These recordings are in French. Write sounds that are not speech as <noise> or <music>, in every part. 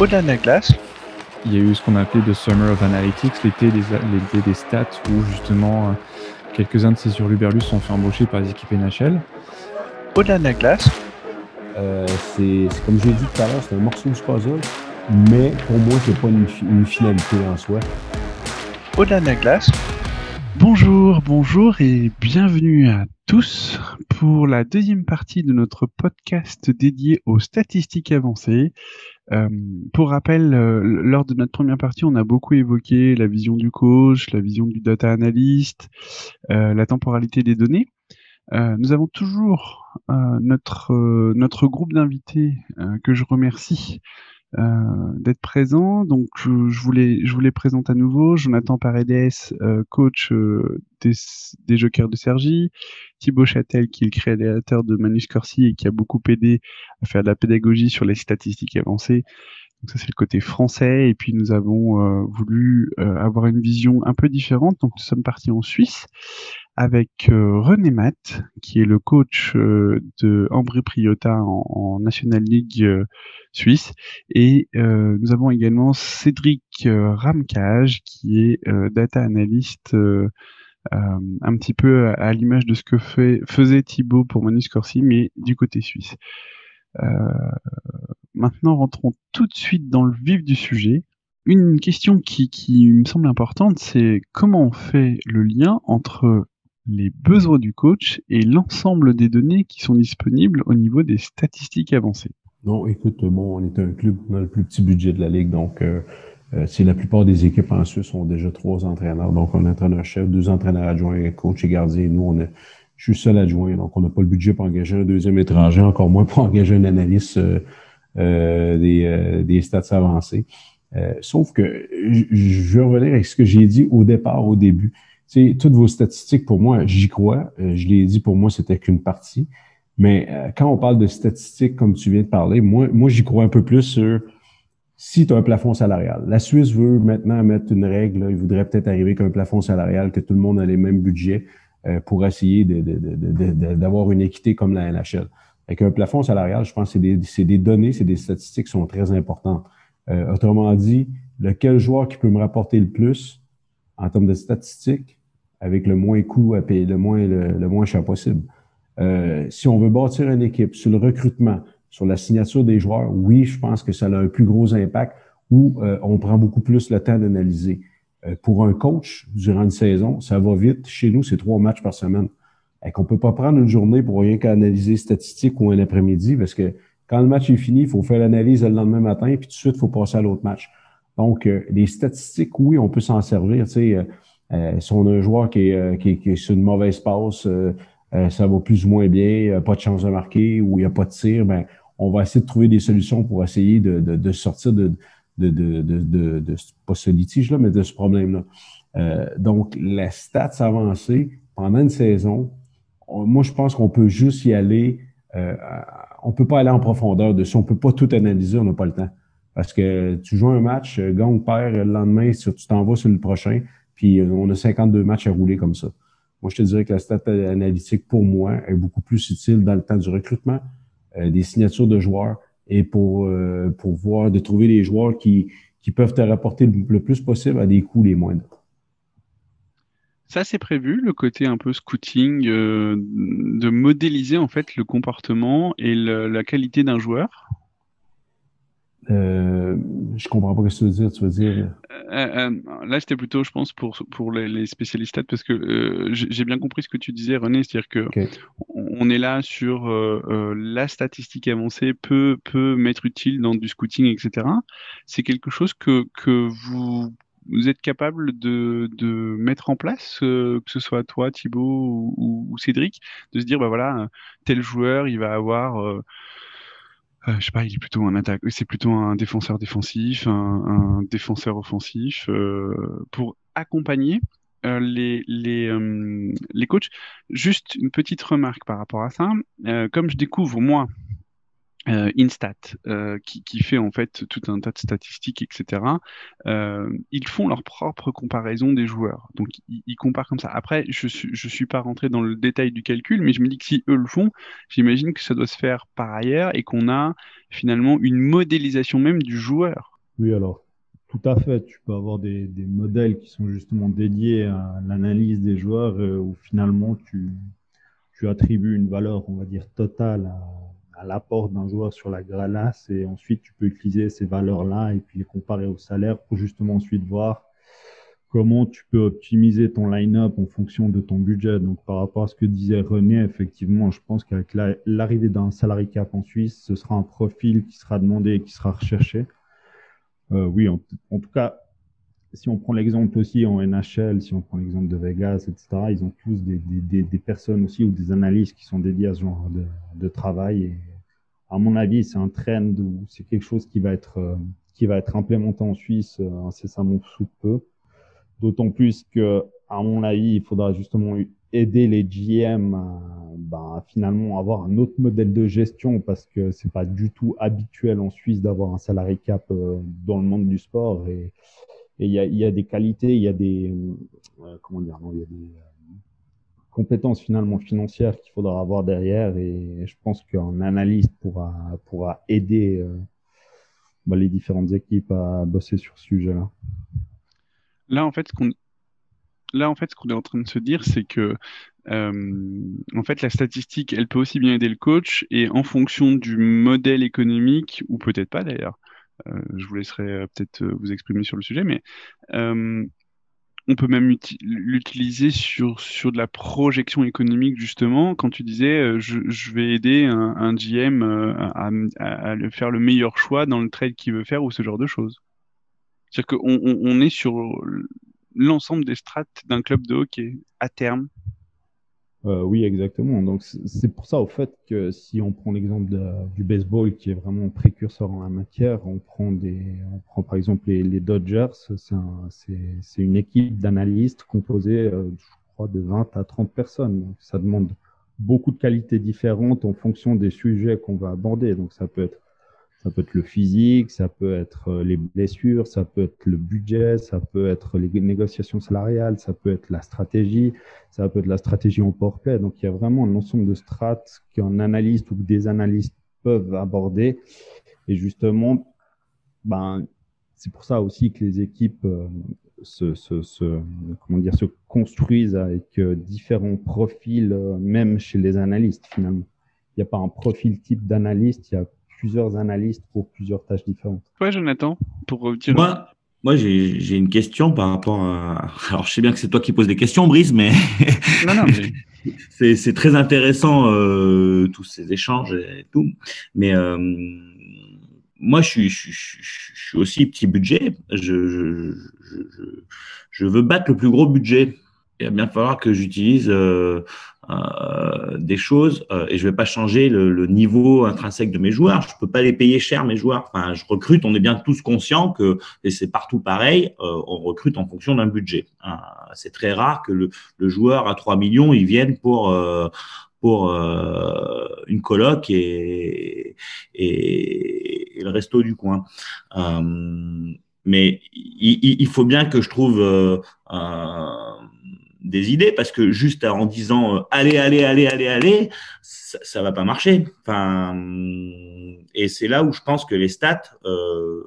Au-delà de la glace, il y a eu ce qu'on a appelé le Summer of Analytics, l'été des, des, stats, où justement quelques-uns de ces hurluberlus sont fait embaucher par les équipes NHL. Au-delà de la glace, euh, c'est comme j'ai dit tout à l'heure, c'est un morceau de puzzle, mais pour moi, c'est pas une, une, finalité en soi. Au-delà de la glace. Bonjour, bonjour et bienvenue à tous pour la deuxième partie de notre podcast dédié aux statistiques avancées. Euh, pour rappel, euh, lors de notre première partie, on a beaucoup évoqué la vision du coach, la vision du data analyst, euh, la temporalité des données. nous avons toujours notre notre groupe d'invités que je remercie d'être présent. Donc, je, voulais, je voulais présenter à nouveau Jonathan Paredes, euh, coach euh, des, des, Jokers de Sergi, Thibaut Châtel, qui est le créateur de Manus Corsi et qui a beaucoup aidé à faire de la pédagogie sur les statistiques avancées. Donc ça c'est le côté français et puis nous avons voulu avoir une vision un peu différente. Donc nous sommes partis en Suisse avec René Matt, qui est le coach de Ambry Priota en, National League suisse. Et euh, nous avons également Cédric euh, Ramcage, qui est euh, data analyst un petit peu à, l'image de ce que faisait Thibaut pour Manus Corsi, mais du côté suisse. maintenant, rentrons tout de suite dans le vif du sujet. Une question qui me semble importante, c'est comment on fait le lien entre les besoins du coach et l'ensemble des données qui sont disponibles au niveau des statistiques avancées. Non, écoute, bon, on est un club, on a le plus petit budget de la ligue, donc euh, euh, c'est la plupart des équipes en Suisse ont déjà trois entraîneurs. Donc, un entraîneur-chef, deux entraîneurs adjoints, coach et gardien. Nous, on a, je suis seul adjoint, donc on n'a pas le budget pour engager un deuxième étranger, encore moins pour engager un analyste euh, des, des stats avancés. sauf que je vais revenir avec ce que j'ai dit au départ, au début. Sais, toutes vos statistiques, pour moi, j'y crois. je l'ai dit, pour moi, c'était qu'une partie. Mais euh, quand on parle de statistiques, comme tu viens de parler, moi, moi j'y crois un peu plus sur si tu as un plafond salarial. La Suisse veut maintenant mettre une règle, il voudrait peut-être arriver qu'un plafond salarial, que tout le monde a les mêmes budgets euh, pour essayer d'avoir une équité comme la NHL. Avec un plafond salarial, je pense que c'est des, données, c'est des statistiques qui sont très importantes. Euh, autrement dit, lequel joueur qui peut me rapporter le plus en termes de statistiques avec le moins coût à payer, le moins, le moins cher possible. Euh, si on veut bâtir une équipe sur le recrutement, sur la signature des joueurs, oui, je pense que ça a un plus gros impact où euh, on prend beaucoup plus le temps d'analyser. Euh, pour un coach, durant une saison, ça va vite. Chez nous, c'est trois matchs par semaine. Et qu'on peut pas prendre une journée pour rien qu'analyser statistiques ou un après-midi parce que quand le match est fini, il faut faire l'analyse le lendemain matin, puis tout de suite, il faut passer à l'autre match. Donc, les statistiques, oui, on peut s'en servir. Tu sais, si on a un joueur qui est, qui qui est sur une mauvaise passe, euh, ça va plus ou moins bien, pas de chance de marquer ou il n'y a pas de tir, ben, on va essayer de trouver des solutions pour essayer de, de, sortir de, de, de, de, de, pas ce litige-là, mais de ce problème-là. Euh, donc, la stats avancée pendant une saison, moi, je pense qu'on peut juste y aller. Euh, on peut pas aller en profondeur dessus. On peut pas tout analyser, on n'a pas le temps. Parce que tu joues un match, euh, gagne, perds, le lendemain, tu t'en vas sur le prochain, puis on a 52 matchs à rouler comme ça. Moi, je te dirais que la stat analytique, pour moi, est beaucoup plus utile dans le temps du recrutement, euh, des signatures de joueurs et pour, euh, pour voir, de trouver les joueurs qui, qui peuvent te rapporter le, plus possible à des coûts les moindres. Ça, c'est prévu, le côté un peu scouting, euh, de modéliser en fait le comportement et la qualité d'un joueur euh, je comprends pas ce que tu veux dire. Tu veux dire. Euh, euh, là, c'était plutôt, je pense, pour, pour les, spécialistes parce que euh, j'ai bien compris ce que tu disais, René, c'est-à-dire que on est là sur la statistique avancée peut peut m'être utile dans du scouting, etc. C'est quelque chose que que vous vous êtes capable de, de mettre en place, que ce soit toi, Thibaut ou, ou, Cédric, de se dire, bah voilà, tel joueur, il va avoir euh, je sais pas, il est plutôt un attaque, c'est plutôt un défenseur défensif, un, défenseur offensif, euh, pour accompagner euh, les les les coachs. Juste une petite remarque par rapport à ça, comme je découvre moi euh, Instat, euh, qui, fait en fait tout un tas de statistiques, etc. Euh, ils font leur propre comparaison des joueurs. Donc ils, comparent comme ça. Après, je suis suis pas rentré dans le détail du calcul, mais je me dis que si eux le font, j'imagine que ça doit se faire par ailleurs et qu'on a finalement une modélisation même du joueur. Oui, alors tout à fait. Tu peux avoir des, des modèles qui sont justement dédiés à l'analyse des joueurs euh, où finalement tu tu attribues une valeur, on va dire, totale à à l'apport d'un joueur sur la glace et ensuite tu peux utiliser ces valeurs-là et puis les comparer au salaire pour justement ensuite voir comment tu peux optimiser ton line-up en fonction de ton budget. Donc par rapport à ce que disait René, effectivement, je pense qu'avec l'arrivée d'un salary cap en Suisse, ce sera un profil qui sera demandé et qui sera recherché. Euh, oui, en, tout cas, si on prend l'exemple aussi en NHL, si on prend l'exemple de Vegas, etc., ils ont tous des, des, des, personnes aussi ou des analystes qui sont dédiés à ce genre de, de travail. Et à mon avis, c'est un trend ou c'est quelque chose qui va être euh, qui va être implémenté en Suisse euh, incessamment sous peu. D'autant plus que, à mon avis, il faudra justement aider les GM à ben, finalement avoir un autre modèle de gestion parce que c'est pas du tout habituel en Suisse d'avoir un salarié cap euh, dans le monde du sport et et il y a, des qualités, il y a des euh, comment dire, non, y a des euh, compétences finalement financières qu'il faudra avoir derrière. Et je pense qu'un analyste pourra pourra aider euh, bah, les différentes équipes à bosser sur ce sujet-là. Là, en fait, ce qu'on là, en fait, ce qu'on est en train de se dire, c'est que euh, en fait, la statistique, elle peut aussi bien aider le coach et en fonction du modèle économique, ou peut-être pas d'ailleurs, euh, je vous laisserai euh, peut-être euh, vous exprimer sur le sujet, mais on peut même l'utiliser sur, sur de la projection économique, justement, quand tu disais je, vais aider un, GM à, faire le meilleur choix dans le trade qu'il veut faire ou ce genre de choses. C'est-à-dire qu'on on, on, est sur l'ensemble des strates d'un club de hockey à terme. Euh, oui, exactement. Donc c'est pour ça au fait que si on prend l'exemple du baseball qui est vraiment précurseur en la matière, on prend des, on prend par exemple les, Dodgers, c'est une équipe d'analystes composée, euh, je crois, de 20 à 30 personnes. Ça demande beaucoup de qualités différentes en fonction des sujets qu'on va aborder. Donc ça peut être ça peut être le physique, ça peut être euh, les blessures, ça peut être le budget, ça peut être les négociations salariales, ça peut être la stratégie, ça peut être la stratégie en portrait. Donc, il y a vraiment un ensemble de strates qu'un analyste ou des analystes peuvent aborder. Et justement, ben, c'est pour ça aussi que les équipes euh, se, comment dire, se construisent avec euh, différents profils, même chez les analystes finalement. Il n'y a pas un profil type d'analyste, il y a plusieurs analystes pour plusieurs tâches différentes. Ouais, Jonathan, pour revenir. Moi, moi j'ai une question par rapport à. <laughs> Alors, je sais bien que c'est toi qui poses des questions, Brice, mais. non, non, <laughs> mais... c'est très intéressant, euh, tous ces échanges et tout. Mais euh, moi, je suis, je, je, je suis, aussi petit budget. Je, je, veux battre le plus gros budget. Il va bien falloir que j'utilise. Euh, euh, des choses euh, et je vais pas changer le, le, niveau intrinsèque de mes joueurs. Je peux pas les payer cher mes joueurs. Enfin, je recrute. On est bien tous conscients que et c'est partout pareil. Euh, on recrute en fonction d'un budget. Hein. c'est très rare que le, le, joueur à 3 millions il vienne pour euh, pour une coloc et, et, le resto du coin. mais il, il, faut bien que je trouve des idées parce que juste en disant euh, allez, allez, allez, allez, allez, ça, ça va pas marcher. Enfin, et c'est là où je pense que les stats euh,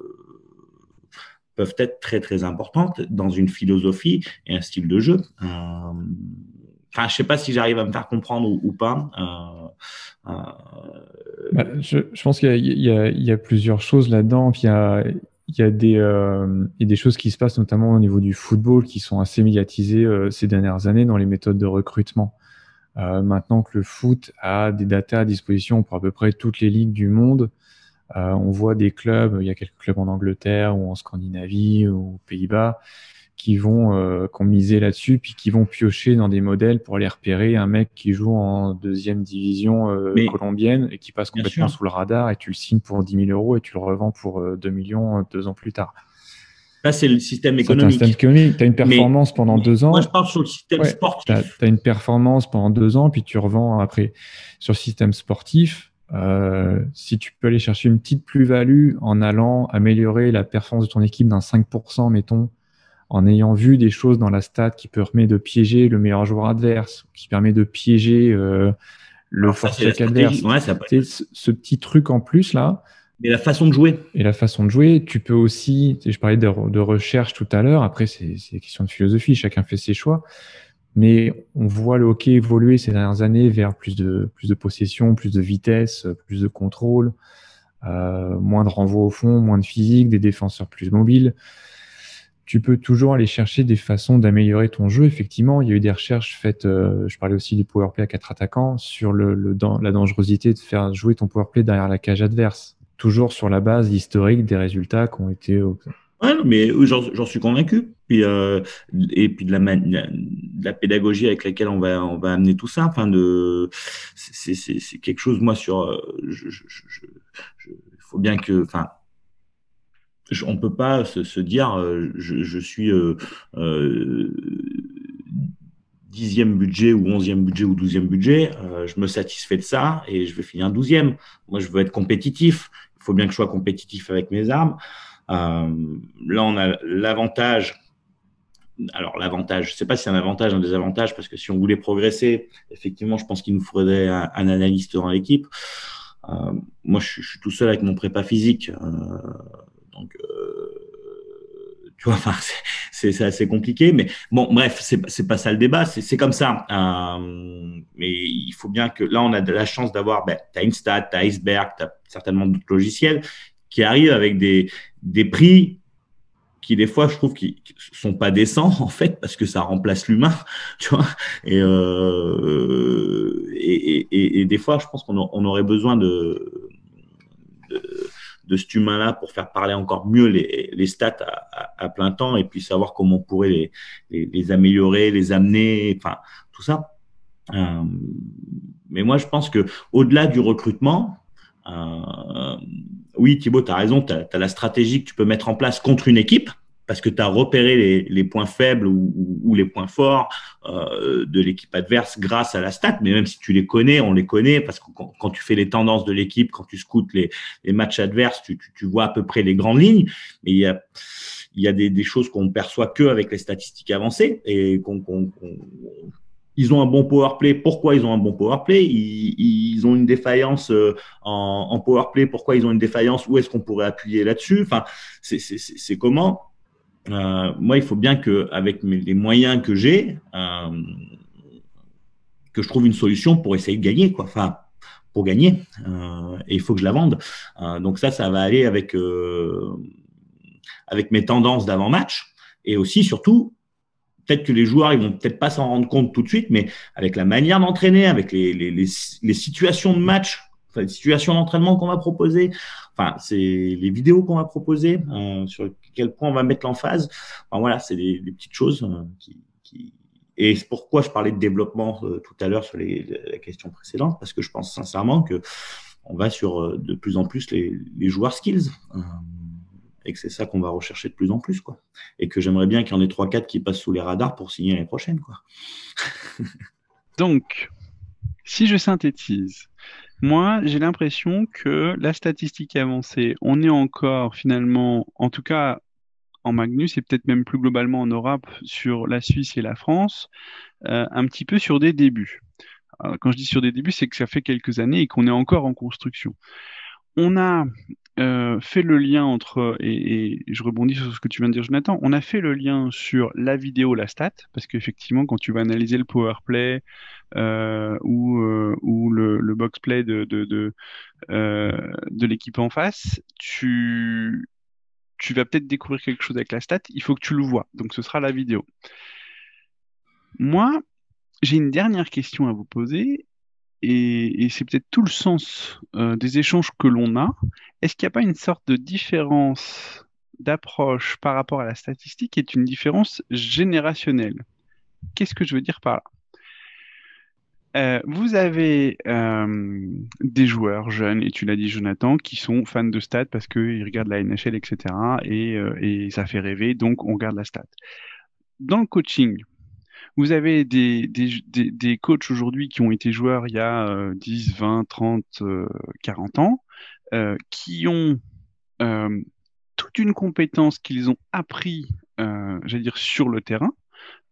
peuvent être très très importantes dans une philosophie et un style de jeu. Euh, enfin, je sais pas si j'arrive à me faire comprendre ou, pas. Euh, euh bah, je, je, pense qu'il y, y, y, a plusieurs choses là-dedans. Il il y, a des, euh, y a des choses qui se passent notamment au niveau du football qui sont assez médiatisées euh, ces dernières années dans les méthodes de recrutement. Euh, maintenant que le foot a des datas à disposition pour à peu près toutes les ligues du monde, on voit des clubs, il y a quelques clubs en Angleterre ou en Scandinavie ou aux Pays-Bas qui vont euh, qui ont misé là-dessus, puis qui vont piocher dans des modèles pour aller repérer un mec qui joue en deuxième division euh, colombienne et qui passe complètement sous le radar et tu le signes pour 10 000 euros et tu le revends pour euh, 2 millions euh, deux ans plus tard. Là, c'est le système économique. Tu as une performance pendant deux ans. Moi, je parle sur le système sportif. Tu as, as, une performance pendant deux ans, puis tu revends après. Sur le système sportif, euh, si tu peux aller chercher une petite plus-value en allant améliorer la performance de ton équipe d'un 5%, mettons, en ayant vu des choses dans la stat qui permet de piéger le meilleur joueur adverse, qui permet de piéger euh, le force adverse. ce petit truc en plus là. Et la façon de jouer. Et la façon de jouer, tu peux aussi, je parlais de, de recherche tout à l'heure, après c'est une question de philosophie, chacun fait ses choix, mais on voit le hockey évoluer ces dernières années vers plus de, plus de possession, plus de vitesse, plus de contrôle, euh, moins de renvoi au fond, moins de physique, des défenseurs plus mobiles. Tu peux toujours aller chercher des façons d'améliorer ton jeu. Effectivement, il y a eu des recherches faites, euh, je parlais aussi du powerplay à quatre attaquants, sur le, la dangerosité de faire jouer ton powerplay derrière la cage adverse, toujours sur la base historique des résultats qui ont été Ouais, mais j'en suis convaincu. Euh, et puis de la, pédagogie avec laquelle on va, on va amener tout ça. Enfin, c'est quelque chose, moi, sur. Euh, il faut bien que. On peut pas se, se dire, euh, je, je suis. Euh, euh, dixième budget ou onzième budget ou douzième budget, euh, je me satisfais de ça et je vais finir douzième. Moi, je veux être compétitif. Il faut bien que je sois compétitif avec mes armes. Euh, là, on a l'avantage. Alors, l'avantage, je ne sais pas si c'est un avantage, un désavantage, parce que si on voulait progresser, effectivement, je pense qu'il nous faudrait un, analyste dans l'équipe. Euh, moi, je, suis tout seul avec mon prépa physique. Euh, donc, tu vois, <laughs> c'est assez compliqué. Mais bon, bref, c'est pas ça le débat. C'est comme ça. mais il faut bien que là, on a de la chance d'avoir, ben, tu as Instat, tu as Iceberg, tu as certainement d'autres logiciels qui arrivent avec des, des prix qui des fois je trouve qui sont pas décents <laughs> en fait parce que ça remplace l'humain <laughs> tu vois et, euh, et, et, des fois je pense qu'on on aurait besoin de, de cet humain là pour faire parler encore mieux les, les stats à, plein temps et puis savoir comment on pourrait les, les, améliorer les amener enfin tout ça. Euh, mais moi je pense que au-delà du recrutement euh, oui, Thibaut, tu as raison, tu as, la stratégie que tu peux mettre en place contre une équipe parce que tu as repéré les, points faibles ou, les points forts euh, de l'équipe adverse grâce à la stat. Mais même si tu les connais, on les connaît parce que quand, tu fais les tendances de l'équipe, quand tu scoutes les, matchs adverses, tu, vois à peu près les grandes lignes. Mais il y a, des, choses qu'on perçoit que avec les statistiques avancées et ils ont un bon power play. Pourquoi ils ont un bon power play? Ils, ont une défaillance euh, en, en power play. Pourquoi ils ont une défaillance? Où est-ce qu'on pourrait appuyer là-dessus? Enfin, c'est comment? Euh, Moi, il faut bien que, avec les moyens que j'ai, euh, que je trouve une solution pour essayer de gagner, quoi. Enfin, pour gagner. et il faut que je la vende. donc ça, ça va aller avec avec mes tendances d'avant-match et aussi, surtout, peut-être que les joueurs, ils vont peut-être pas s'en rendre compte tout de suite, mais avec la manière d'entraîner, avec les, les, situations de match, enfin, les situations d'entraînement qu'on va proposer, enfin, c'est les vidéos qu'on va proposer, euh, sur quel point on va mettre l'emphase. Enfin, voilà, c'est des, petites choses euh. Et c'est pourquoi je parlais de développement euh, tout à l'heure sur la question précédente, parce que je pense sincèrement que on va sur euh, de plus en plus les, joueurs skills et que c'est ça qu'on va rechercher de plus en plus. Et que j'aimerais bien qu'il y en ait 3-4 qui passent sous les radars pour signer l'année prochaine, quoi. <laughs> Donc, si je synthétise, moi, j'ai l'impression que la statistique avancée, on est encore finalement, en tout cas Magnus et peut-être même plus globalement en Europe, sur la Suisse et la France, euh, un petit peu sur des débuts. quand je dis sur des débuts, c'est que ça fait quelques années et qu'on est encore en construction. On a euh, fait le lien entre, et, je rebondis sur ce que tu viens de dire, Jonathan, on a fait le lien sur la vidéo, la stat, parce qu'effectivement, quand tu vas analyser le power play euh, ou, euh, le, le box play de, de, de, de l'équipe en face, tu, tu vas peut-être découvrir quelque chose avec la stat, il faut que tu le vois. Donc ce sera la vidéo. Moi, j'ai une dernière question à vous poser, et, c'est peut-être tout le sens euh, des échanges que l'on a. Est-ce qu'il n'y a pas une sorte de différence d'approche par rapport à la statistique qui est une différence générationnelle? Qu'est-ce que je veux dire par là? Euh, vous avez euh, des joueurs jeunes, et tu l'as dit Jonathan, qui sont fans de stats parce qu'ils regardent la NHL, etc. Et, et, ça fait rêver, donc on regarde la stat. Dans le coaching, vous avez des, des, des, coachs aujourd'hui qui ont été joueurs il y a 10, 20, 30, 40 ans, euh, qui ont euh, toute une compétence qu'ils ont appris, euh, j'allais dire, sur le terrain,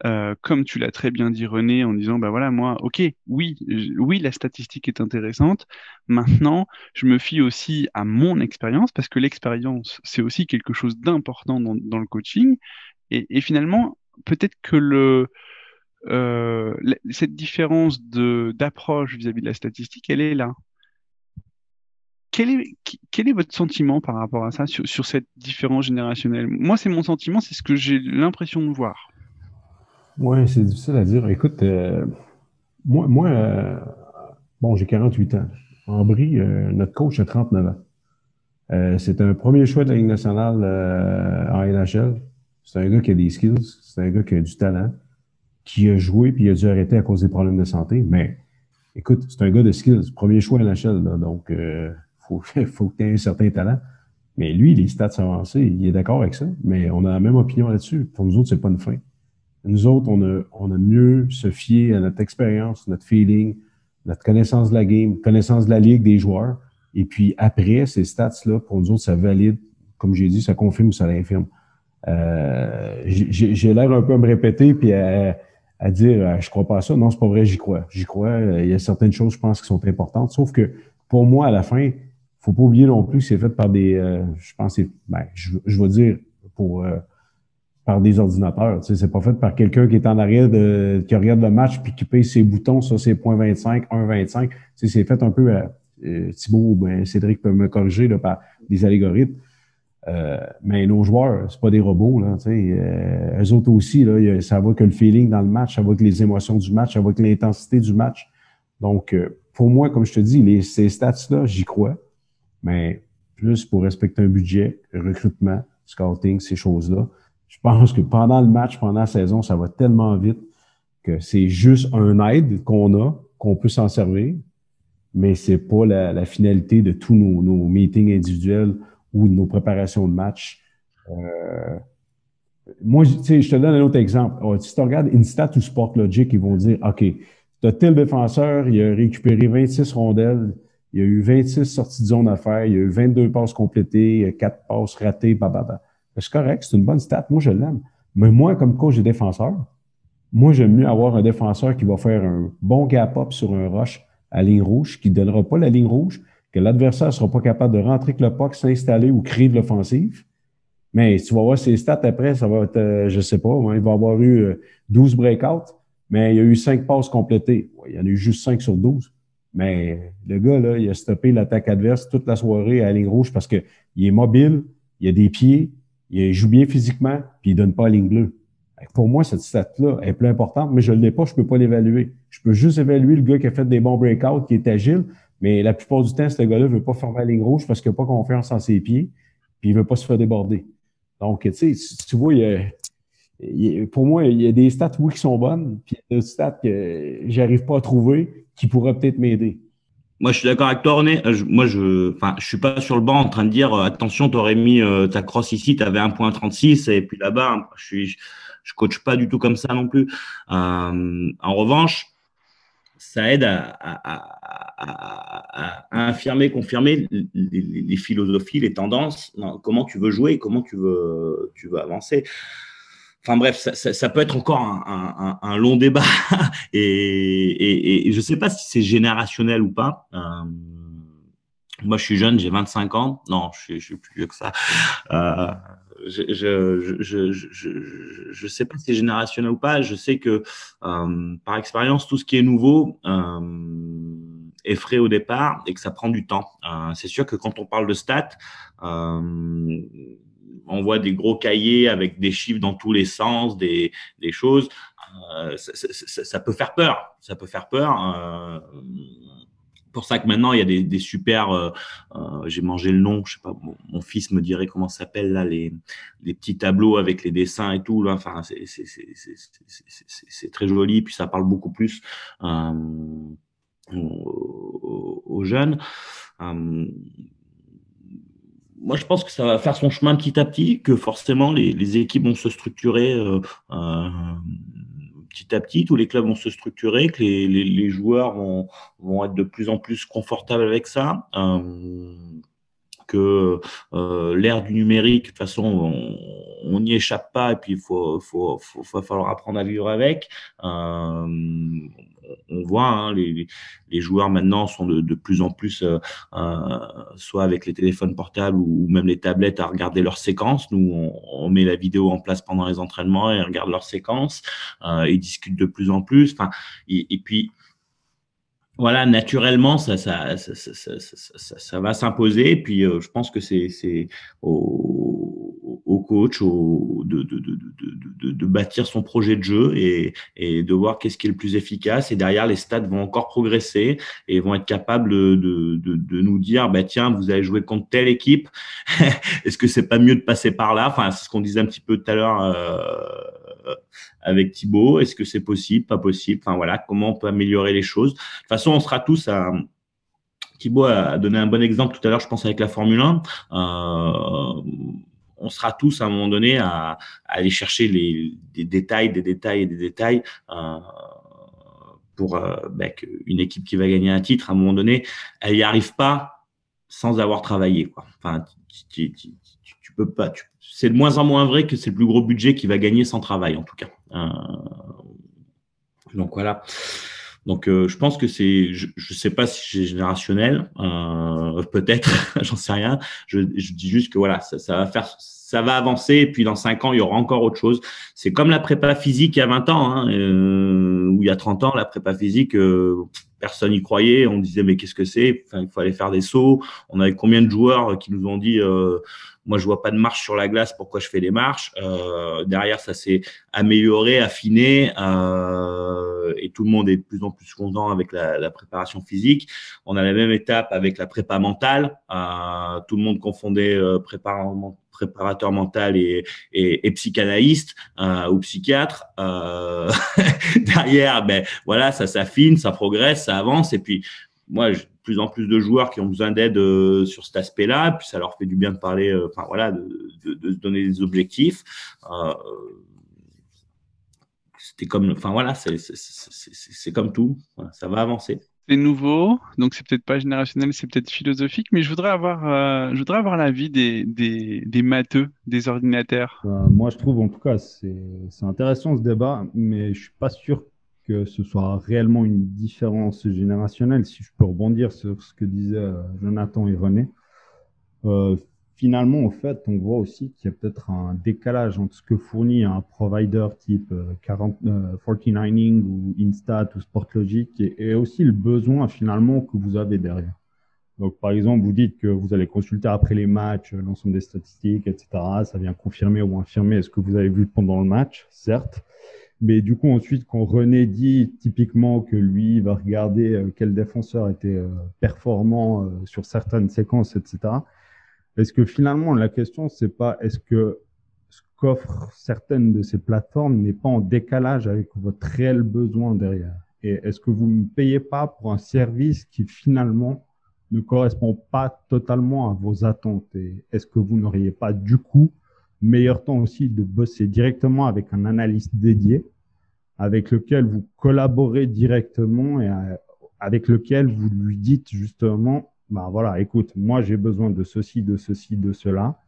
euh, comme tu l'as très bien dit René en disant bah voilà moi ok oui oui la statistique est intéressante. Maintenant je me fie aussi à mon expérience parce que l'expérience c'est aussi quelque chose d'important dans, le coaching. Et, finalement peut-être que le euh, cette différence d'approche vis-à-vis de la statistique elle est là. Quel est, quel est votre sentiment par rapport à ça sur, sur cette différence générationnelle? Moi c'est mon sentiment c'est ce que j'ai l'impression de voir oui, c'est difficile à dire. Écoute, euh, moi, moi euh, bon, j'ai 48 ans. Brie, euh, notre coach a 39 ans. c'est un premier choix de la Ligue nationale en NHL. C'est un gars qui a des skills, c'est un gars qui a du talent, qui a joué puis il a dû arrêter à cause des problèmes de santé. Mais écoute, c'est un gars de skills, premier choix à NHL, donc il faut, <laughs> faut que tu aies un certain talent. Mais lui, les stats avancés, il est d'accord avec ça, mais on a la même opinion là-dessus. Pour nous autres, c'est pas une fin. Nous autres, on a, on a mieux se fier à notre expérience, notre feeling, notre connaissance de la game, connaissance de la ligue, des joueurs. Et puis après, ces stats-là, pour nous autres, ça valide, comme j'ai dit, ça confirme ou ça l'infirme. Euh, j'ai l'air un peu à me répéter puis à, à dire euh, je crois pas à ça. Non, c'est pas vrai, j'y crois. J'y crois. Il y a certaines choses, je pense, qui sont importantes. Sauf que pour moi, à la fin, faut pas oublier non plus que c'est fait par des. Euh, je pense, ben, je, je vais dire pour euh, par des ordinateurs. Tu sais, c'est pas fait par quelqu'un qui est en arrière de, qui regarde le match puis qui paye ses boutons, ça c'est 0.25, 1.25. Tu sais, c'est fait un peu, euh, euh Thibault ben, Cédric peut me corriger là, par des algorithmes. Euh, mais nos joueurs, c'est pas des robots, là. Euh, eux autres aussi, là, ça va que le feeling dans le match, ça va que les émotions du match, ça va que l'intensité du match. Donc, euh, pour moi, comme je te dis, les, ces stats-là, j'y crois. Mais plus pour respecter un budget, recrutement, scouting, ces choses-là je pense que pendant le match, pendant la saison, ça va tellement vite que c'est juste un aide qu'on a, qu'on peut s'en servir, mais c'est pas la, finalité de tous nos, meetings individuels ou de nos préparations de match. Euh, moi, je te donne un autre exemple. Oh, si tu regardes Instat ou Sportlogic, ils vont dire, OK, tu as tel défenseur, il a récupéré 26 rondelles, il y a eu 26 sorties de zone à faire, il y a eu 22 passes complétées, 4 passes ratées, bababa. C'est correct, c'est une bonne stat. Moi, je l'aime. Mais moi, comme coach de défenseur, moi, j'aime mieux avoir un défenseur qui va faire un bon gap-up sur un rush à ligne rouge, qui ne donnera pas la ligne rouge, que l'adversaire ne sera pas capable de rentrer avec le puck, s'installer ou créer de l'offensive. Mais tu vas voir ses stats après, ça va être, euh, je sais pas, il va avoir eu 12 euh, breakouts, mais il y a eu 5 passes complétées. il y en a eu juste 5 sur 12. Mais le gars, là, il a stoppé l'attaque adverse toute la soirée à ligne rouge parce qu'il est mobile, il a des pieds, il joue bien physiquement, puis il donne pas la ligne bleue. Pour moi, cette stat-là est plus importante, mais je ne l'ai pas, je peux pas l'évaluer. Je peux juste évaluer le gars qui a fait des bons breakouts, qui est agile, mais la plupart du temps, ce gars-là veut pas former la ligne rouge parce qu'il n'a pas confiance en ses pieds, puis il veut pas se faire déborder. Donc, tu sais, tu vois, pour moi, il y a des stats, oui, qui sont bonnes, puis il y a d'autres stats que j'arrive pas à trouver qui pourraient peut-être m'aider. Moi, je suis d'accord avec toi, René. Euh, moi, je, enfin, je suis pas sur le banc en train de dire euh, attention, tu aurais mis euh, ta crosse ici, tu avais 1.36 et puis là-bas, je suis, je coach pas du tout comme ça non plus. en revanche, ça aide à, à, à, affirmer, confirmer les, les, philosophies, les tendances, comment tu veux jouer, comment tu veux, tu veux avancer. Enfin bref, ça, peut être encore un, long débat <laughs> et, je ne sais pas si c'est générationnel ou pas. Euh, moi, je suis jeune, j'ai 25 ans. Non, je suis, plus vieux que ça. Euh, je ne sais pas si c'est générationnel ou pas. Je sais que euh, par expérience, tout ce qui est nouveau est frais au départ et que ça prend du temps. c'est sûr que quand on parle de stats, on voit des gros cahiers avec des chiffres dans tous les sens, des, choses. Euh, ça, peut faire peur. Ça peut faire peur. Euh, pour ça que maintenant il y a des, super. Euh, j'ai mangé le nom. Je sais pas. Mon, fils me dirait comment ça s'appelle là les, petits tableaux avec les dessins et tout. Enfin, c'est très joli. Puis ça parle beaucoup plus aux, aux, jeunes moi, je pense que ça va faire son chemin petit à petit, que forcément les, équipes vont se structurer euh, euh, petit à petit, tous les clubs vont se structurer, que les, joueurs vont, vont, être de plus en plus confortables avec ça que euh, l'ère du numérique, de toute façon, on n'y échappe pas et puis il faut, faut, faut, falloir apprendre à vivre avec. Euh, on voit, hein, les, les, joueurs maintenant sont de, de plus en plus, euh, euh, soit avec les téléphones portables ou, même les tablettes, à regarder leurs séquences. Nous, on, on, met la vidéo en place pendant les entraînements et ils regardent leurs séquences. Euh, ils discutent de plus en plus. Enfin, et puis, voilà, naturellement, ça, ça, ça, ça va s'imposer. Et puis, euh, je pense que c'est au, au, coach au, de, de, de, de, bâtir son projet de jeu et, et de voir qu'est-ce qui est le plus efficace. Et derrière, les stats vont encore progresser et vont être capables de, de, nous dire, bah, tiens, vous allez jouer contre telle équipe. <laughs> Est-ce que c'est pas mieux de passer par là? Enfin, c'est ce qu'on disait un petit peu tout à l'heure. Euh, avec Thibaut Est-ce que c'est possible, pas possible? Enfin voilà, comment on peut améliorer les choses De toute façon, on sera tous à Thibaut a donné un bon exemple tout à l'heure, je pense, avec la Formule 1. Euh, on sera tous à un moment donné à, aller chercher les, des détails, des détails et des détails euh, pour ben, une équipe qui va gagner un titre. À un moment donné, elle n'y arrive pas sans avoir travaillé. Quoi. Enfin, peux pas, c'est de moins en moins vrai que c'est le plus gros budget qui va gagner sans travail, en tout cas. Euh, donc voilà. Donc euh, je pense que c'est, je ne sais pas si c'est générationnel, euh, peut-être, <laughs> j'en sais rien. Je, dis juste que voilà, ça, va faire, ça va avancer et puis dans cinq ans il y aura encore autre chose. C'est comme la prépa physique il y a 20 ans, hein, ou il y a 30 ans la prépa physique personne n'y croyait. On disait mais qu'est-ce que c'est? Enfin, Il faut aller faire des sauts. On avait combien de joueurs qui nous ont dit euh, moi je vois pas de marche sur la glace, pourquoi je fais des marches? Euh, Derrière ça s'est amélioré, affiné euh, et tout le monde est de plus en plus content avec la, la, préparation physique. On a la même étape avec la prépa mentale. Euh, tout le monde confondait euh, préparation préparateur mental et, psychanalyste euh, ou psychiatre. Euh, <laughs> derrière, ben voilà, ça s'affine, ça progresse, ça avance. Et puis, moi, de plus en plus de joueurs qui ont besoin d'aide euh, sur cet aspect-là. Puis ça leur fait du bien de parler, enfin voilà, de, de, donner des objectifs. C'était comme, enfin voilà, c'est comme tout. ça va avancer c'est nouveau, donc c'est peut-être pas générationnel, c'est peut-être philosophique, mais je voudrais avoir, euh, je voudrais avoir l'avis des, des, des matheux, des ordinateurs. Euh, moi, je trouve en tout cas, c'est intéressant ce débat, mais je suis pas sûr que ce soit réellement une différence générationnelle. Si je peux rebondir sur ce que disaient euh, Jonathan et René, finalement, en fait, on voit aussi qu'il y a peut-être un décalage entre ce que fournit un provider type 40, euh, 49ing euh, ou Instat ou Sportlogic et, et, aussi le besoin finalement que vous avez derrière. Donc, par exemple, vous dites que vous allez consulter après les matchs euh, l'ensemble des statistiques, etc. Ça vient confirmer ou infirmer ce que vous avez vu pendant le match, certes. Mais du coup, ensuite, quand René dit typiquement que lui va regarder quel défenseur était performant sur certaines séquences, etc., est-ce que finalement, la question, c'est pas est-ce que ce qu'offrent certaines de ces plateformes n'est pas en décalage avec votre réel besoin derrière? Et est-ce que vous ne payez pas pour un service qui finalement ne correspond pas totalement à vos attentes? Et est-ce que vous n'auriez pas du coup meilleur temps aussi de bosser directement avec un analyste dédié avec lequel vous collaborez directement et avec lequel vous lui dites justement bah voilà, écoute, moi j'ai besoin de ceci, de ceci, de cela.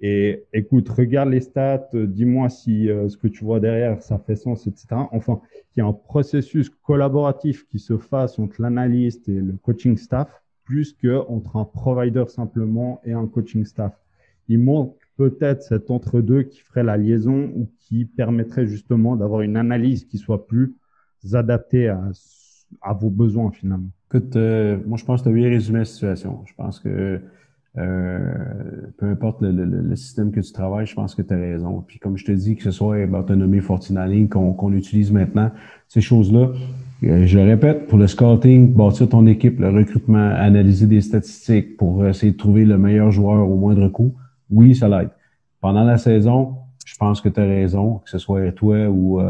Et écoute, regarde les stats, dis-moi si euh, ce que tu vois derrière, ça fait sens, etc. Enfin, qu'il y a un processus collaboratif qui se fasse entre l'analyste et le coaching staff, plus que entre un provider simplement et un coaching staff. Il manque peut-être cet entre-deux qui ferait la liaison ou qui permettrait justement d'avoir une analyse qui soit plus adaptée à vos besoins finalement. Écoute, euh, moi, je pense que tu as bien résumé la situation. Je pense que euh, peu importe le, système que tu travailles, je pense que tu as raison. Puis comme je te dis, que ce soit Autonomie Fortinani qu'on utilise maintenant, ces choses-là, euh, je le répète, pour le scouting, bâtir ton équipe, le recrutement, analyser des statistiques pour essayer de trouver le meilleur joueur au moindre coût, oui, ça l'aide. Pendant la saison, je pense que tu as raison, que ce soit toi ou,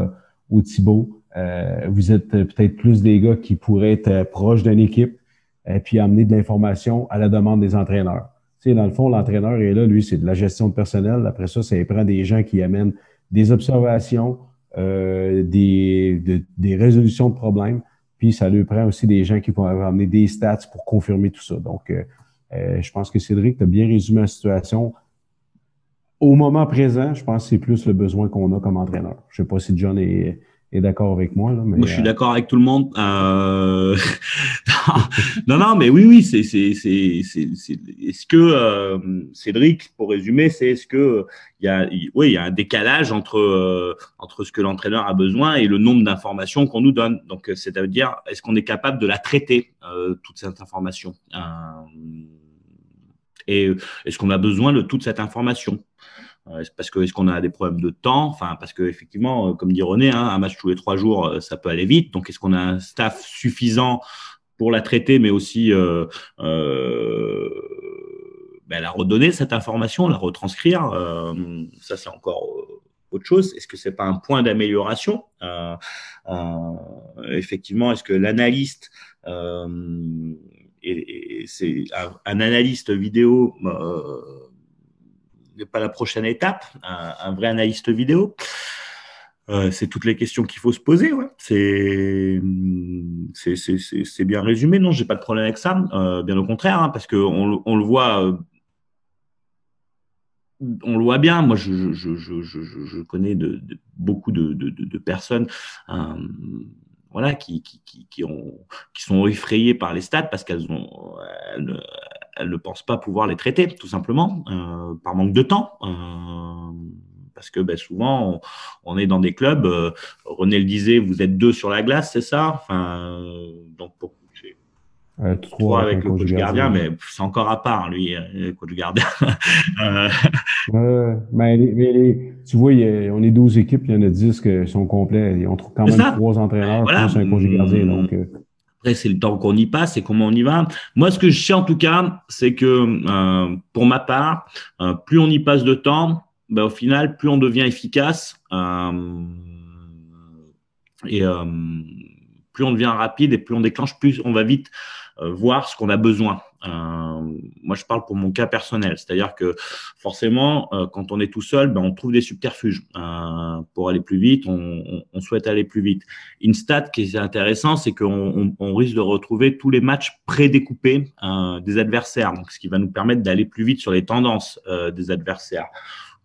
ou Thibault. Euh, vous êtes peut-être plus des gars qui pourraient être euh, proches d'une équipe et euh, puis amener de l'information à la demande des entraîneurs. Tu sais, dans le fond, l'entraîneur est là, lui, c'est de la gestion de personnel. Après ça, ça prend des gens qui amènent des observations, des, des résolutions de problèmes. Puis ça lui prend aussi des gens qui vont amener des stats pour confirmer tout ça. Donc, je pense que Cédric, tu as bien résumé la situation. Au moment présent, je pense que c'est plus le besoin qu'on a comme entraîneur. Je ne sais pas si John est, est d'accord avec moi. Là, mais, moi, je suis euh, d'accord avec tout le monde. Euh... <laughs> non, non, mais oui, oui, c'est, c'est, c'est, c'est, est-ce que euh, Cédric, pour résumer, c'est est-ce que il y a, oui, il y a un décalage entre euh, entre ce que l'entraîneur a besoin et le nombre d'informations qu'on nous donne? Donc, c'est-à-dire, est-ce qu'on est capable de la traiter toute cette information et est-ce qu'on a besoin de toute cette information? Parce que est-ce qu'on a des problèmes de temps? Enfin, parce que effectivement, euh, comme dit René, hein, un match tous les trois jours, euh, ça peut aller vite. Donc, est-ce qu'on a un staff suffisant pour la traiter, mais aussi euh, euh, ben, la redonner cette information, la retranscrire? Euh, Ça, c'est encore autre chose. Est-ce que c'est pas un point d'amélioration? Effectivement, est-ce que l'analyste et, c'est un, analyste vidéo pas la prochaine étape, un, vrai analyste vidéo euh, c'est toutes les questions qu'il faut se poser. C'est bien résumé. Non, j'ai pas de problème avec ça. Euh, bien au contraire, hein, parce que on, le voit. Euh, on le voit bien. Moi, je, je, je, je connais beaucoup de, personnes voilà, qui, qui, qui, ont, qui sont effrayées par les stats parce qu'elles ont, ne pensent pas pouvoir les traiter, tout simplement, euh, par manque de temps. Euh, parce que ben, souvent, on, est dans des clubs, euh, René le disait, vous êtes deux sur la glace, c'est ça? Enfin, Donc, pour euh, trois, avec le coach gardien, mais c'est encore à part, lui, euh, le coach gardien. <laughs> euh... mais, mais tu vois, on est 12 équipes, il y en a 10 qui sont complets. On trouve quand même trois entraîneurs voilà. un coach gardien. Mmh. Donc, euh. Après, c'est le temps qu'on y passe et comment on y va. Moi, ce que je sais en tout cas, c'est que euh, pour ma part, plus on y passe de temps, ben, au final, plus on devient efficace et plus on devient rapide et plus on déclenche, plus on va vite euh, voir ce qu'on a besoin. Euh, moi, je parle pour mon cas personnel, c'est-à-dire que forcément, euh, quand on est tout seul, ben, on trouve des subterfuges pour aller plus vite. On, souhaite aller plus vite. Une stat qui est intéressant, c'est qu'on on, risque de retrouver tous les matchs prédécoupés des adversaires, donc ce qui va nous permettre d'aller plus vite sur les tendances des adversaires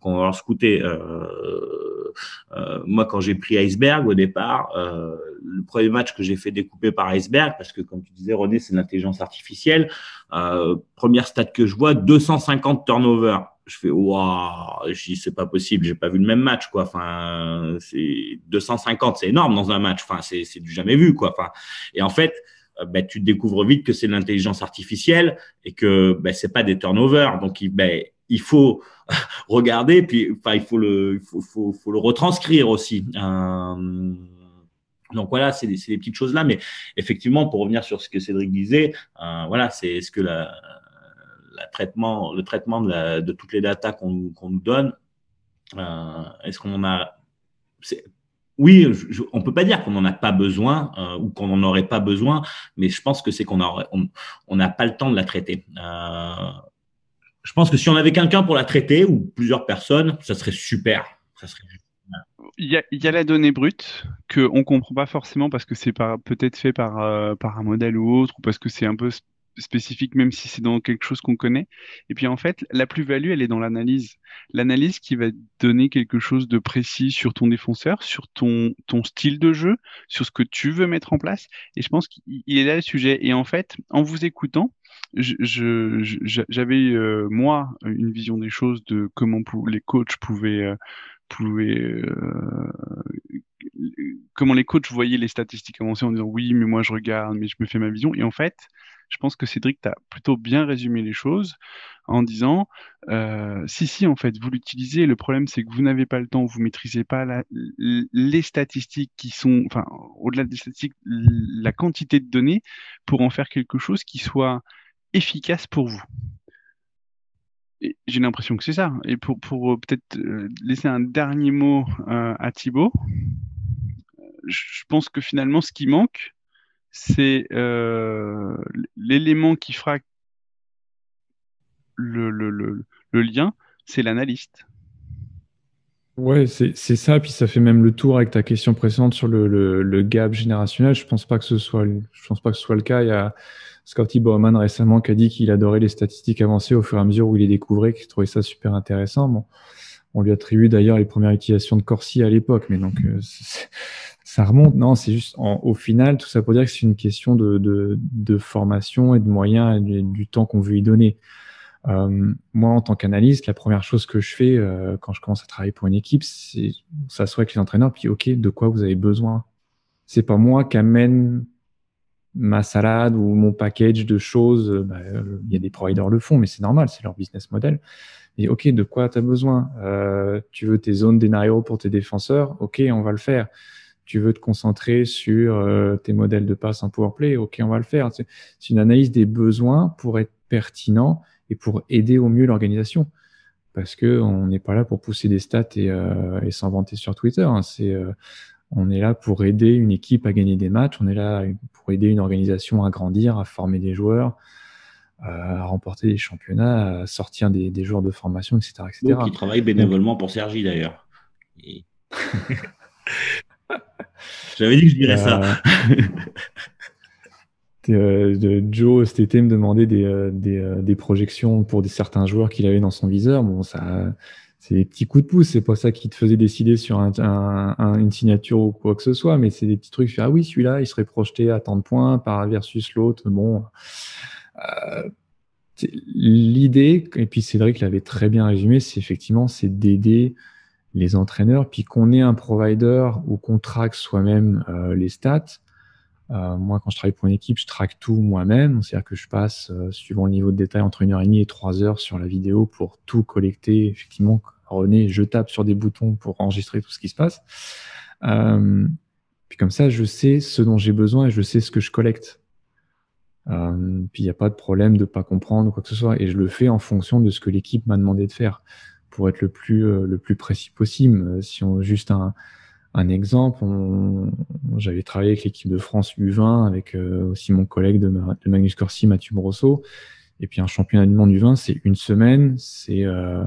qu'on va leur scouter. Euh, euh, moi, quand j'ai pris Iceberg au départ, euh, le premier match que j'ai fait découper par Iceberg, parce que comme tu disais, René, c'est l'intelligence artificielle. Première stat que je vois, 250 turnovers. Je fais waouh, je dis c'est pas possible, j'ai pas vu le même match quoi. Enfin, c'est 250, c'est énorme dans un match. Enfin, c'est c'est du jamais vu quoi. Enfin, et en fait, ben, tu découvres vite que c'est l'intelligence artificielle et que ben, c'est pas des turnovers. Donc, ben, il faut <laughs> regarder, puis il faut le, retranscrire aussi. Euh, donc voilà, c'est des, petites choses là, mais effectivement, pour revenir sur ce que Cédric disait, euh, voilà, c'est ce que la, le traitement de, toutes les datas qu'on nous donne, euh, est-ce qu'on a oui, je, on peut pas dire qu'on n'en a pas besoin ou qu'on n'en aurait pas besoin, mais je pense que c'est qu'on n'a on, n'a pas le temps de la traiter. Je pense que si on avait quelqu'un pour la traiter ou plusieurs personnes, ça serait super. Ça serait il y, a, il y, a, la donnée brute qu'on ne comprend pas forcément parce que c'est peut-être fait par, euh, par un modèle ou autre, ou parce que c'est un peu spécifique, même si c'est dans quelque chose qu'on connaît. Et puis en fait, la plus-value, elle est dans l'analyse. L'analyse qui va donner quelque chose de précis sur ton défenseur, sur ton, ton style de jeu, sur ce que tu veux mettre en place. Et je pense qu'il est là le sujet. Et en fait, en vous écoutant, j'avais euh, moi une vision des choses de comment les coachs pouvaient, euh, pouvaient euh, comment les coachs voyaient les statistiques avancer en disant oui mais moi je regarde mais je me fais ma vision et en fait je pense que Cédric t'a plutôt bien résumé les choses en disant euh, si si en fait vous l'utilisez le problème c'est que vous n'avez pas le temps vous maîtrisez pas les statistiques qui sont enfin au-delà des statistiques la quantité de données pour en faire quelque chose qui soit efficace pour vous. J'ai l'impression que c'est ça. Et pour, pour euh, peut-être euh, laisser un dernier mot à Thibaut, je pense que finalement, ce qui manque, c'est l'élément qui fera le, lien, c'est l'analyste. Ouais, c'est ça. Puis ça fait même le tour avec ta question précédente sur le, le, gap générationnel. Je pense pas que ce soit, je pense pas que ce soit le cas. Il y a Scotty Bowman récemment qui a dit qu'il adorait les statistiques avancées au fur et à mesure où il les découvrait, qu'il trouvait ça super intéressant. Bon, on lui attribue d'ailleurs les premières utilisations de Corsi à l'époque, mais donc euh, <laughs> ça remonte. Non, c'est juste au final, tout ça pour dire que c'est une question de, formation et de moyens et du temps qu'on veut y donner. Euh, moi, en tant qu'analyste, la première chose que je fais euh, quand je commence à travailler pour une équipe, c'est s'assurer avec les entraîneurs, puis OK, de quoi vous avez besoin? C'est pas moi qui amène ma salade ou mon package de choses. Euh, bah, il y a des providers le font, mais c'est normal, c'est leur business model. Et OK, de quoi tu as besoin Tu veux tes zones d'énario pour tes défenseurs? OK, on va le faire. Tu veux te concentrer sur euh, tes modèles de passe en powerplay OK, on va le faire. C'est une analyse des besoins pour être pertinent et pour aider au mieux l'organisation. Parce que on n'est pas là pour pousser des stats et, euh, et s'en vanter sur Twitter. Hein. C'est, euh, on est là pour aider une équipe à gagner des matchs. On est là pour aider une organisation à grandir, à former des joueurs, à remporter des championnats, à sortir des, des joueurs de formation, etc. etc. qui travaille bénévolement pour Sergi d'ailleurs. <laughs> <laughs> J'avais dit que je dirais ça. Euh, Euh, Joe cet été me demandait des, euh, des, projections pour des, certains joueurs qu'il avait dans son viseur. Bon, ça, c'est des petits coups de pouce. C'est pas ça qui te faisait décider sur un, un, une signature ou quoi que ce soit, mais c'est des petits trucs. Ah oui, celui-là, il serait projeté à tant de points par versus l'autre. Bon, l'idée, et puis Cédric l'avait très bien résumé, c'est effectivement c'est d'aider les entraîneurs, puis qu'on ait un provider ou qu'on traque soi-même euh, les stats euh, moi, quand je travaille pour une équipe, je traque tout moi-même. C'est-à-dire que je passe, euh, suivant le niveau de détail, entre une heure et demie et trois heures sur la vidéo pour tout collecter. Effectivement, René, je tape sur des boutons pour enregistrer tout ce qui se passe. Puis comme ça, je sais ce dont j'ai besoin et je sais ce que je collecte. Puis il n'y a pas de problème de pas comprendre quoi que ce soit. Et je le fais en fonction de ce que l'équipe m'a demandé de faire pour être le plus, euh, le plus précis possible. Si on juste un, un exemple, j'avais travaillé avec l'équipe de France U20, avec euh, aussi mon collègue de, Magnus Corsi, Mathieu Brosseau. Et puis un championnat du monde U20, c'est une semaine, c'est euh,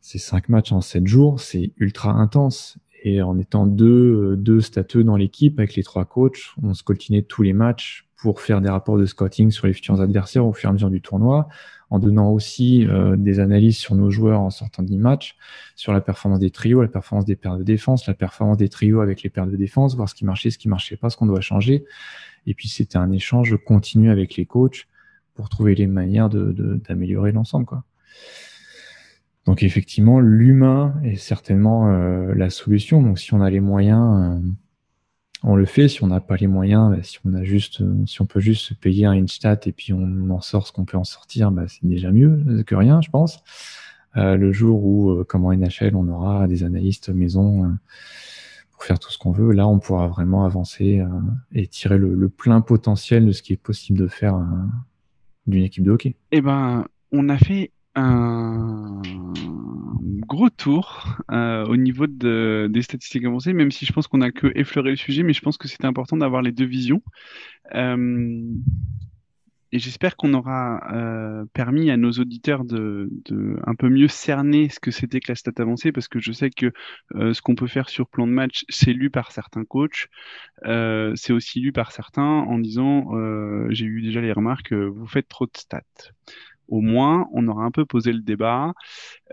cinq matchs en sept jours, c'est ultra intense. Et en étant deux, deux stateux dans l'équipe, avec les trois coachs, on se coltinait tous les matchs pour faire des rapports de scouting sur les futurs adversaires au fur et à mesure du tournoi en donnant aussi euh, des analyses sur nos joueurs en sortant du match, sur la performance des trios, la performance des paires de défense, la performance des trios avec les paires de défense, voir ce qui marchait, ce qui marchait pas, ce qu'on doit changer. Et puis c'était un échange continu avec les coachs pour trouver les manières d'améliorer l'ensemble. Donc effectivement, l'humain est certainement euh, la solution. Donc si on a les moyens, euh, on le fait. Si on n'a pas les moyens, bah, euh, si on peut juste se payer un Instat et puis on en sort ce qu'on peut en sortir, bah, c'est déjà mieux que rien, je pense. Euh, le jour où, euh, comme en NHL, on aura des analystes maison pour faire tout ce qu'on veut, là, on pourra vraiment avancer et tirer le, plein potentiel de ce qui est possible de faire d'une équipe de hockey. Eh ben, on a fait un gros tour euh, au niveau de, des statistiques avancées, même si je pense qu'on a que effleuré le sujet, mais je pense que c'était important d'avoir les deux visions. Euh, et j'espère qu'on aura euh, permis à nos auditeurs de, de, un peu mieux cerner ce que c'était que la stat avancée, parce que je sais que ce qu'on peut faire sur plan de match, c'est lu par certains coachs, c'est aussi lu par certains en disant, j'ai eu déjà les remarques, vous faites trop de stats au moins, on aura un peu posé le débat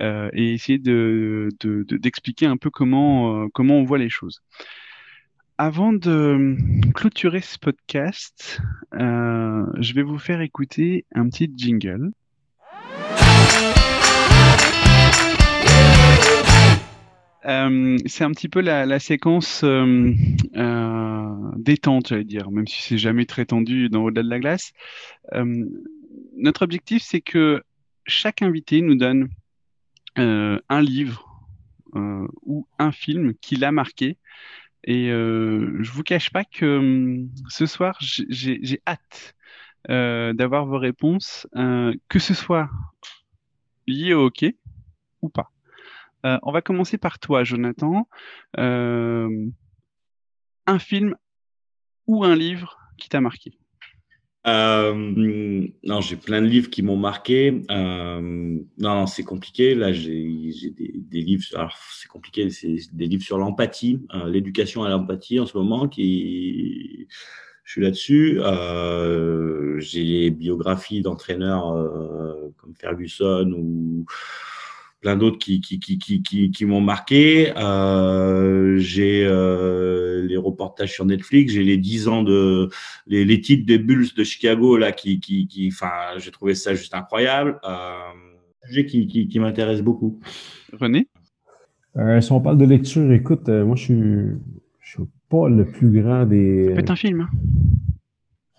euh, et essayé d'expliquer de, un peu comment, euh, comment on voit les choses. Avant de clôturer ce podcast, euh, je vais vous faire écouter un petit jingle. c'est un petit peu la, séquence détente, j'allais dire, même si c'est jamais très tendu dans Au-delà de la glace notre objectif, c'est que chaque invité nous donne euh, un livre euh, ou un film qui l'a marqué. Et euh, je vous cache pas que hum, ce soir, j'ai hâte euh, d'avoir vos réponses, que ce soit lié au hockey ou pas. on va commencer par toi, Jonathan. un film ou un livre qui t'a marqué? Euh, non, j'ai plein de livres qui m'ont marqué. Euh, non, c'est compliqué. Là, j'ai des, des, livres. Alors, c'est compliqué. C'est des livres sur l'empathie, euh, l'éducation à l'empathie en ce moment. Qui, je suis là-dessus. Euh, j'ai les biographies d'entraîneurs comme Ferguson ou plein d'autres qui, qui, qui, qui, qui m'ont marqué. Euh, j'ai euh, les reportages sur Netflix, j'ai les 10 ans de les, les, titres des Bulls de Chicago là qui, qui, qui enfin, j'ai trouvé ça juste incroyable. Euh, sujet qui, qui, qui m'intéresse beaucoup. René? Euh, Si on parle de lecture, écoute, euh, moi je suis, je suis pas le plus grand des. Ça peut être un film.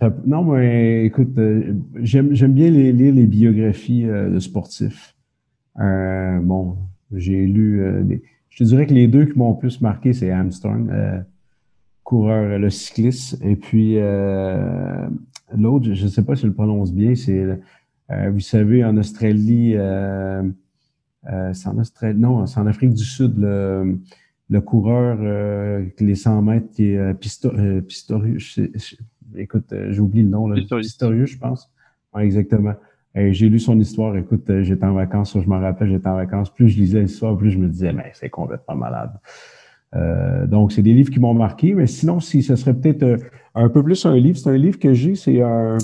Hein? Non, mais écoute, euh, j'aime bien les, lire les biographies de sportifs. Euh, bon, j'ai lu. Euh, je te dirais que les deux qui m'ont plus marqué, c'est Armstrong, euh, coureur, le cycliste, et puis l'autre, je ne sais pas si je le prononce bien, c'est, vous savez, en Australie, c'est en Australie, non, c'est en Afrique du Sud, le, le coureur, les 100 mètres, qui est Pistorius, écoute, j'ai oublié le nom, là, Pistorius, je pense. Ouais, exactement j'ai lu son histoire. Écoute, euh, j'étais en vacances, je me rappelle, j'étais en vacances. Plus je lisais l'histoire, plus je me disais, mais c'est complètement malade. Euh, donc, c'est des livres qui m'ont marqué. Mais sinon, si ce serait peut-être euh, un peu plus un livre, c'est un livre que j'ai, c'est un,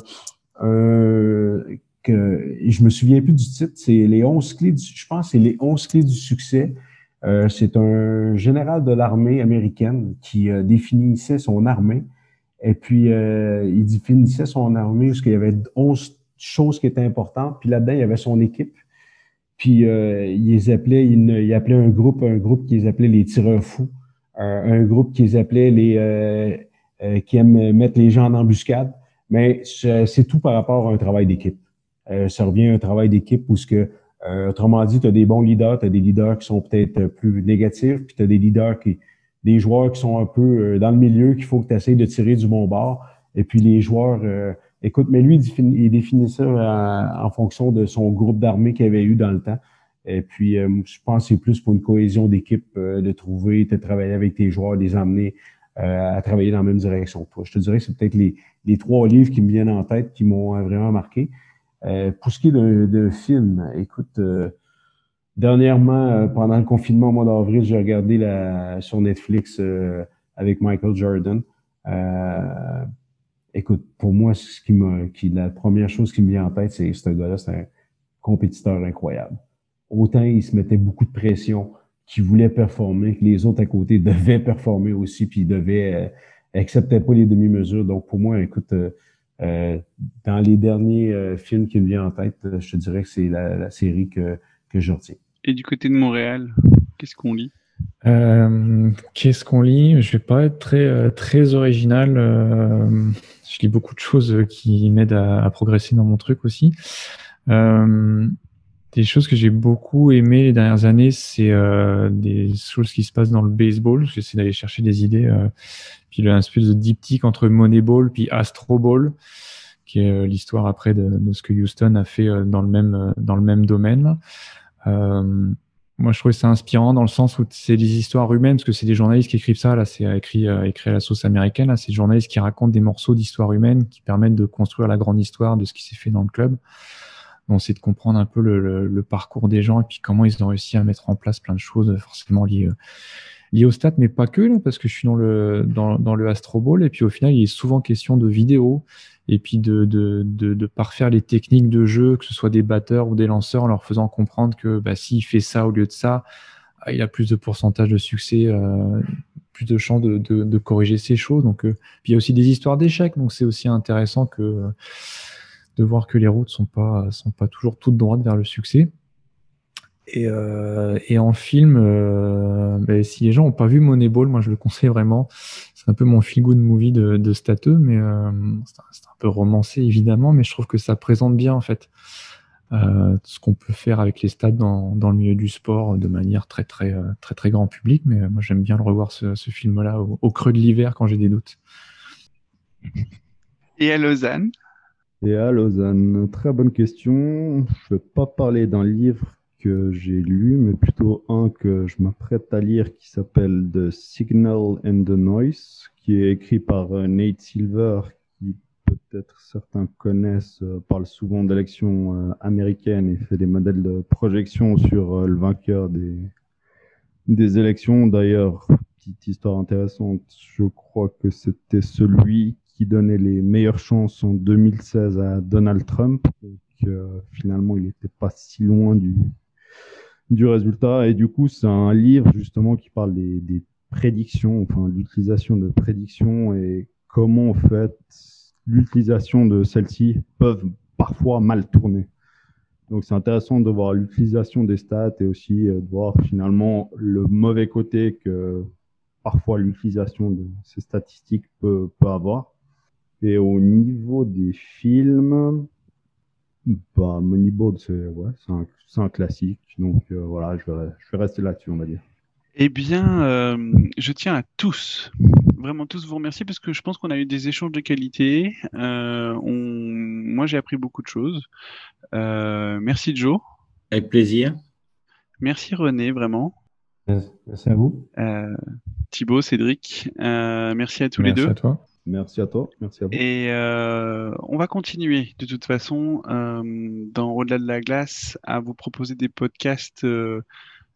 que je me souviens plus du titre. C'est les 11 clés du, je pense, c'est les 11 clés du succès. c'est un général de l'armée américaine qui définissait son armée. Et puis, il définissait son armée parce qu'il y avait 11 chose qui était importante. Puis là-dedans, il y avait son équipe. Puis euh, il appelait, un groupe, un groupe qu'ils appelaient les tireurs fous, un, groupe qu'ils appelaient les euh, euh, qui aiment mettre les gens en embuscade. Mais c'est tout par rapport à un travail d'équipe. ça revient à un travail d'équipe où ce que, autrement dit, tu as des bons leaders, tu as des leaders qui sont peut-être plus négatifs, puis tu as des leaders qui, des joueurs qui sont un peu dans le milieu qu'il faut que tu essayes de tirer du bon bord. Et puis les joueurs Écoute, mais lui, il définit, ça euh, en, fonction de son groupe d'armée qu'il avait eu dans le temps. Et puis, euh, je pense que c'est plus pour une cohésion d'équipe euh, de trouver, de travailler avec tes joueurs, de les amener à travailler dans la même direction que toi. Je te dirais que c'est peut-être les, trois livres qui me viennent en tête qui m'ont vraiment marqué. pour ce qui est de, film, écoute, dernièrement, pendant le confinement au mois d'avril, j'ai regardé la, sur Netflix avec Michael Jordan écoute, pour moi, ce qui m'a, qui, la première chose qui me vient en tête, c'est ce gars-là, c'est un compétiteur incroyable. Autant il se mettait beaucoup de pression, qu'il voulait performer, que les autres à côté <laughs> devaient performer aussi, puis ils devaient, euh, acceptaient pas les demi-mesures. Donc, pour moi, écoute, euh, euh dans les derniers films qui me viennent en tête, je te dirais que c'est la, la, série que, que je retiens. Et du côté de Montréal, qu'est-ce qu'on lit? Euh, Qu'est-ce qu'on lit? Je vais pas être très très original. Euh, je lis beaucoup de choses euh, qui m'aident à, progresser dans mon truc aussi. Euh, des choses que j'ai beaucoup aimées les dernières années, c'est euh, des choses qui se passent dans le baseball. J'essaie d'aller chercher des idées. Euh, puis un espèce de diptyque entre Moneyball puis Astro Ball, qui est l'histoire après de, ce que Houston a fait dans le même dans le même domaine. Euh, moi, je trouvais ça inspirant dans le sens où c'est des histoires humaines, parce que c'est des journalistes qui écrivent ça. Là, c'est écrit, euh, écrit à la sauce américaine. Là, c'est des journalistes qui racontent des morceaux d'histoire humaine qui permettent de construire la grande histoire de ce qui s'est fait dans le club. Donc, c'est de comprendre un peu le, parcours des gens et puis comment ils ont réussi à mettre en place plein de choses, forcément liées, euh, liées au stats, mais pas que, là, parce que je suis dans le, dans, dans le Astro Ball. Et puis, au final, il est souvent question de vidéos et puis de, de, de, de, parfaire les techniques de jeu, que ce soit des batteurs ou des lanceurs, en leur faisant comprendre que bah, s'il fait ça au lieu de ça, ah, il a plus de pourcentage de succès, euh, plus de chances de, de, de, corriger ces choses. Donc, euh, puis il y a aussi des histoires d'échecs, donc c'est aussi intéressant que de voir que les routes sont pas sont pas toujours toutes droites vers le succès. Et, euh, et en film, euh, bah, si les gens n'ont pas vu Moneyball, moi je le conseille vraiment. C'est un peu mon feel good movie de, de stateux, mais euh, c'est un, peu romancé évidemment, mais je trouve que ça présente bien en fait euh, ce qu'on peut faire avec les stats dans, dans, le milieu du sport de manière très très très très, très grand public. Mais moi j'aime bien le revoir ce, ce film-là au, au, creux de l'hiver quand j'ai des doutes. Et à Lausanne? Et à Lausanne, très bonne question. Je ne vais pas parler d'un livre que j'ai lu, mais plutôt un que je m'apprête à lire qui s'appelle The Signal and the Noise, qui est écrit par euh, Nate Silver, qui peut-être certains connaissent, parle souvent d'élections américaines et fait des modèles de projection sur le vainqueur des, des élections. D'ailleurs, petite histoire intéressante, je crois que c'était celui qui donnait les meilleures chances en 2016 à Donald Trump. Donc, finalement, il n'était pas si loin du, du résultat. Et du coup, c'est un livre justement qui parle des, prédictions, enfin l'utilisation de prédictions et comment en fait l'utilisation de celles-ci peuvent parfois mal tourner. Donc c'est intéressant de voir l'utilisation des stats et aussi euh, de voir finalement le mauvais côté que parfois l'utilisation de ces statistiques peut avoir. Et au niveau des films, bah, Moneyball, c'est ouais, un, un, classique. Donc euh, voilà, je vais, je vais rester là-dessus, on va dire. Eh bien, euh, je tiens à tous, vraiment tous vous remercier parce que je pense qu'on a eu des échanges de qualité. Euh, on... Moi, j'ai appris beaucoup de choses. Euh, merci Joe. Avec plaisir. Merci René, vraiment. Merci à vous. Euh, Thibaut, Cédric, euh, merci à tous les deux. Merci à toi. Merci à toi. Merci à vous. Et euh, on va continuer de toute façon dans Au-delà de la glace à vous proposer des podcasts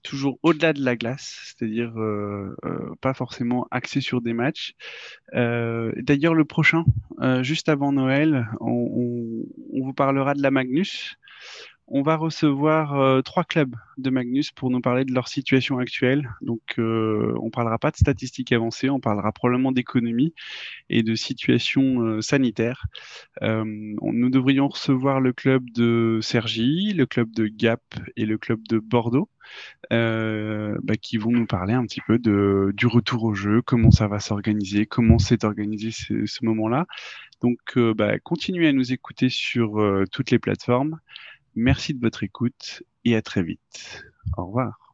toujours au-delà de la glace, c'est-à-dire euh, euh, pas forcément axé sur des matchs. Euh, D'ailleurs, le prochain, euh, juste avant Noël, on, vous parlera de la Magnus on va recevoir euh, trois clubs de Magnus pour nous parler de leur situation actuelle. Donc, euh, on parlera pas de statistiques avancées, on parlera probablement d'économie et de situation euh, sanitaire. Euh, nous devrions recevoir le club de Sergi, le club de Gap et le club de Bordeaux, bah, qui vont nous parler un petit peu du retour au jeu, comment ça va s'organiser, comment s'est organisé ce, moment-là. Donc, bah, continuez à nous écouter sur toutes les plateformes. Merci de votre écoute et à très vite. Au revoir.